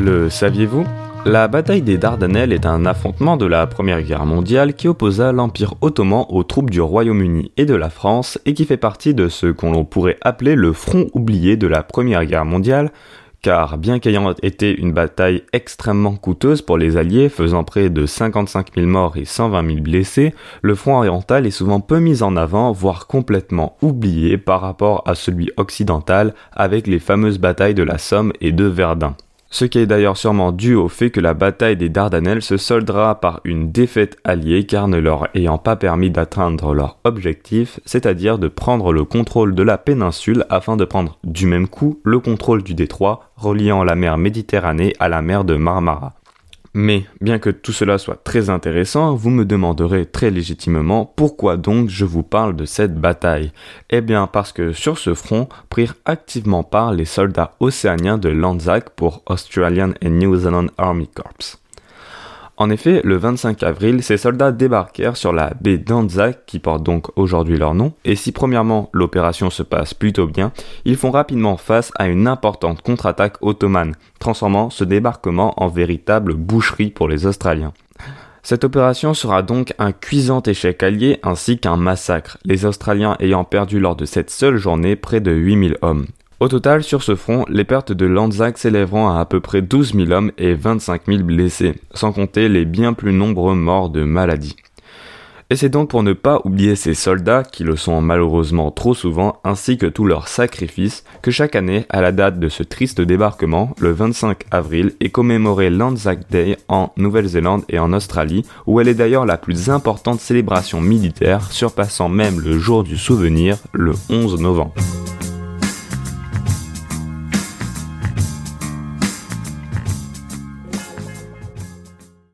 Le saviez-vous? La bataille des Dardanelles est un affrontement de la Première Guerre mondiale qui opposa l'Empire ottoman aux troupes du Royaume-Uni et de la France et qui fait partie de ce qu'on pourrait appeler le front oublié de la Première Guerre mondiale, car bien qu'ayant été une bataille extrêmement coûteuse pour les Alliés, faisant près de 55 000 morts et 120 000 blessés, le front oriental est souvent peu mis en avant, voire complètement oublié par rapport à celui occidental avec les fameuses batailles de la Somme et de Verdun. Ce qui est d'ailleurs sûrement dû au fait que la bataille des Dardanelles se soldera par une défaite alliée car ne leur ayant pas permis d'atteindre leur objectif, c'est-à-dire de prendre le contrôle de la péninsule afin de prendre du même coup le contrôle du détroit reliant la mer Méditerranée à la mer de Marmara. Mais bien que tout cela soit très intéressant, vous me demanderez très légitimement pourquoi donc je vous parle de cette bataille. Eh bien parce que sur ce front prirent activement part les soldats océaniens de Lanzac pour Australian and New Zealand Army Corps. En effet, le 25 avril, ces soldats débarquèrent sur la baie d'Anzac, qui porte donc aujourd'hui leur nom, et si premièrement l'opération se passe plutôt bien, ils font rapidement face à une importante contre-attaque ottomane, transformant ce débarquement en véritable boucherie pour les Australiens. Cette opération sera donc un cuisant échec allié ainsi qu'un massacre, les Australiens ayant perdu lors de cette seule journée près de 8000 hommes. Au total, sur ce front, les pertes de Lanzac s'élèveront à à peu près 12 000 hommes et 25 000 blessés, sans compter les bien plus nombreux morts de maladie. Et c'est donc pour ne pas oublier ces soldats, qui le sont malheureusement trop souvent, ainsi que tous leurs sacrifices, que chaque année, à la date de ce triste débarquement, le 25 avril, est commémoré l'Anzac Day en Nouvelle-Zélande et en Australie, où elle est d'ailleurs la plus importante célébration militaire, surpassant même le jour du souvenir, le 11 novembre.